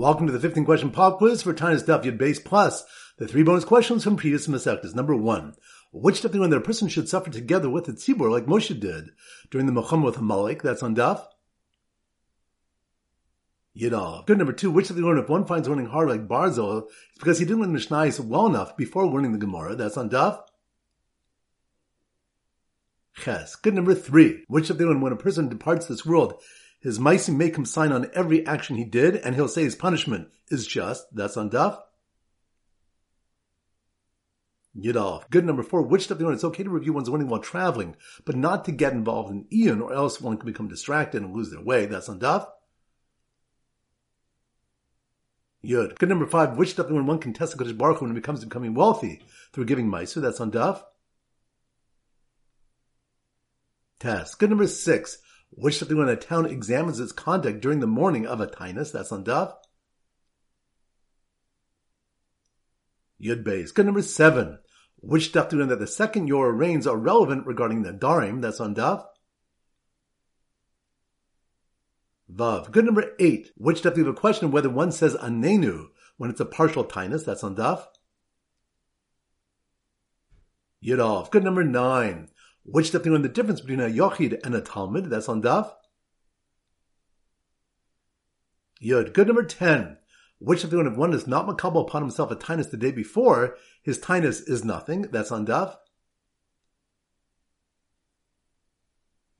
Welcome to the 15 question pop quiz for Taanis Daf Yud Beis Plus. The three bonus questions from previous Masechtas. Number one. Which Daf when a person should suffer together with the Tzibur like Moshe did during the milchamah with Amalek? That's on Daf. Yidal. Good number two. Which Daf learn if one finds learning hard like Barzel, it's because he didn't learn Mishnayos well enough before learning the Gemara. That's on Daf. Ches. Good number three. Which Daf when a person departs this world, his maasim make him sign on every action he did, and he'll say his punishment is just. That's on Daf. Yidalf. Good number four. Which stuff do you want? It's okay to review one's learning while traveling, but not to get involved in iyun, or else one can become distracted and lose their way. That's on Daf. Yud. Good number five. Which stuff when one can test the Kadosh Baruch Hu when it becomes becoming wealthy through giving Maaser? That's on Daf. Tes. Good number six which something when a town examines its conduct during the morning of a taanis, that's on Daf. Yud Beis. Good number seven. Which Daf do that the second Yorah rains are relevant regarding the Darim, that's on Daf. Vav. Good number eight. Which Daf a question of whether one says Anenu when it's a partial taanis, that's on Daf. Yudov. Good number nine. Which daf on the difference between a yochid and a talmid? That's on daf. Yud. Good number 10. Which daf if one is not makabel upon himself a taanis the day before, his taanis is nothing. That's on daf.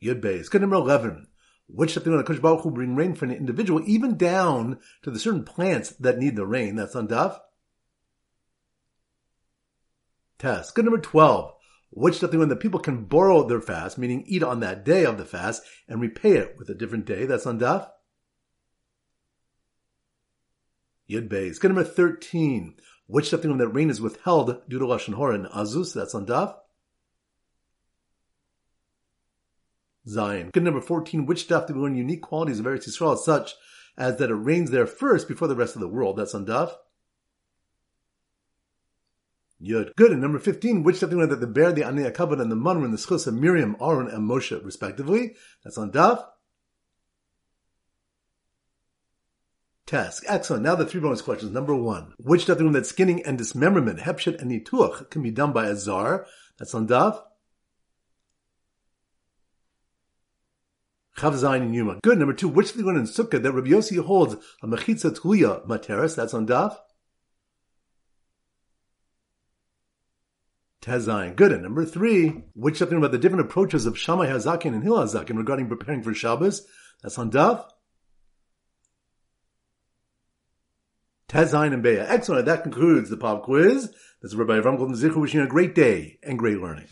Yud Beis. Good number 11. Which daf on a Kush Baruch Hu bring rain for an individual, even down to the certain plants that need the rain. That's on daf. Tes. Good number 12 which stuff when the people can borrow their fast, meaning eat on that day of the fast, and repay it with a different day. That's on Daf. Yud. Good number 13. Which stuff when that rain is withheld due to Lashon Hora and Azus? That's on Daf. Zayin. Good number 14. Which stuff do when unique qualities of Eretz Yisrael such as that it rains there first before the rest of the world? That's on Daf. Yud. Good. And number 15, which something that the bear, the Ananei Hakavod, and the Manr and the zechus of Miriam, Aaron, and Moshe, respectively. That's on Daf. Task. Excellent. Now the three bonus questions. Number one, which something that skinning and dismemberment, hepshet and nituach, can be done by a zar? That's on Daf. Chav Zayin and Yoma. Good. Number two, which the one in Sukkah that Rabbi Yossi holds a mechitza tluya materis? That's on Daf. Tezayin. Good. And number three, which something about the different approaches of Shammai Hazakin and Hillel Hazakin regarding preparing for Shabbos. That's on Daf. Tezayin and Beitzah. Excellent. That concludes the pop quiz. This is Rabbi Avram Golden Zichu wishing you a great day and great learning.